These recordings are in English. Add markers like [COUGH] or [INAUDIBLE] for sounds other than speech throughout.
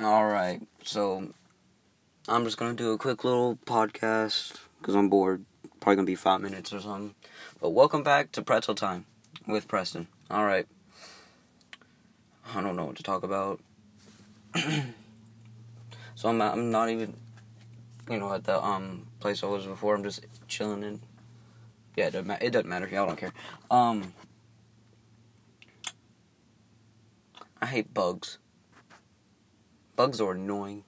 Alright, so I'm just gonna do a quick little podcast because I'm bored. Probably gonna be five minutes or something. But welcome back to Pretzel Time with Preston. Alright. I don't know what to talk about. [CLEARS THROAT] so I'm, I'm not even, you know, at the um place I was before. I'm just chilling and yeah, it doesn't, ma- it doesn't matter. Y'all don't care. Um, I hate bugs. Bugs are annoying.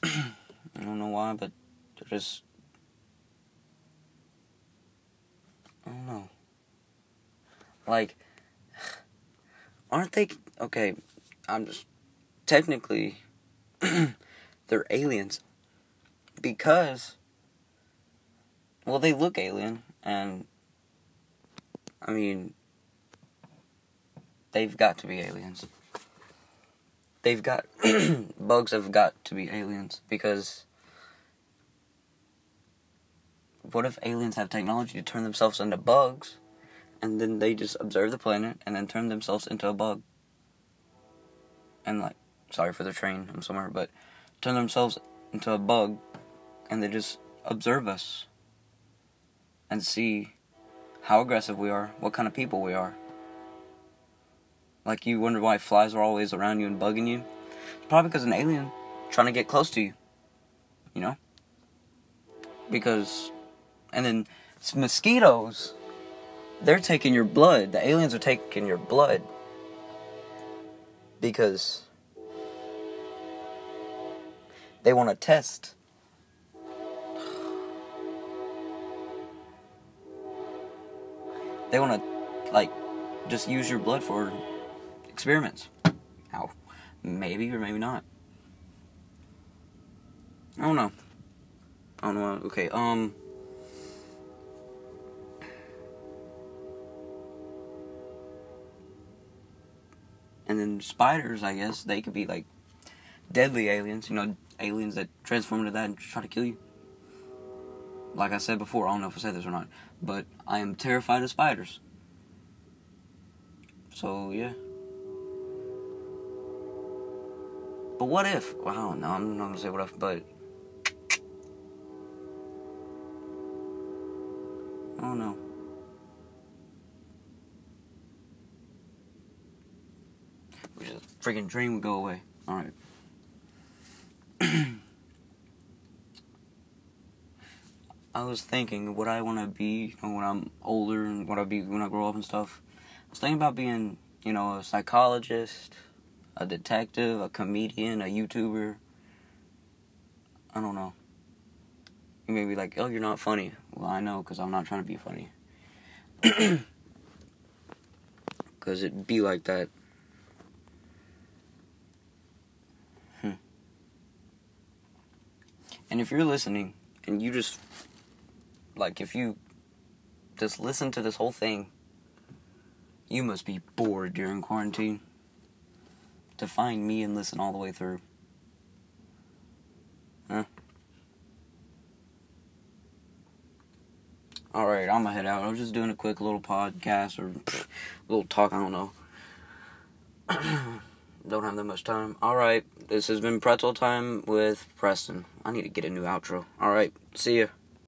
[CLEARS THROAT] I don't know why, but they're just. I don't know. Like, [SIGHS] aren't they. Okay, I'm just. Technically, [CLEARS THROAT] they're aliens. Because. Well, they look alien, and. I mean. They've got to be aliens they've got [CLEARS THROAT] bugs have got to be aliens because what if aliens have technology to turn themselves into bugs and then they just observe the planet and then turn themselves into a bug? And like sorry for the train i'm somewhere but turn themselves into a bug and they just observe us and see how aggressive we are what kind of people we are like you wonder why flies are always around you and bugging you. It's probably because an alien trying to get close to you. You know? Because and then mosquitoes they're taking your blood. The aliens are taking your blood. Because they want to test. They want to like just use your blood for experiments. How? Maybe or maybe not. I don't know. I don't know. Okay, um. And then spiders, I guess, they could be like deadly aliens, you know, aliens that transform into that and try to kill you. Like I said before, I don't know if I said this or not, but I am terrified of spiders. So, yeah. But what if? Well, I don't know. I'm not gonna say what if, but I don't know. Wish a freaking dream would go away. All right. [CLEARS THROAT] I was thinking what I want to be, you know, when I'm older and what I be when I grow up and stuff. I was thinking about being, you know, a psychologist, a detective, a comedian, a YouTuber. I don't know. You may be like, oh, you're not funny. Well, I know because I'm not trying to be funny. [CLEARS THROAT] Because it'd be like that. Hmm. And if you're listening and you just, like, if you just listen to this whole thing, you must be bored during quarantine to find me and listen all the way through. Huh? Alright, I'm gonna head out. I was just doing a quick little podcast or pff, [LAUGHS] little talk, I don't know. [CLEARS THROAT] don't have that much time. Alright, this has been Pretzel Time with Preston. I need to get a new outro. Alright, see ya.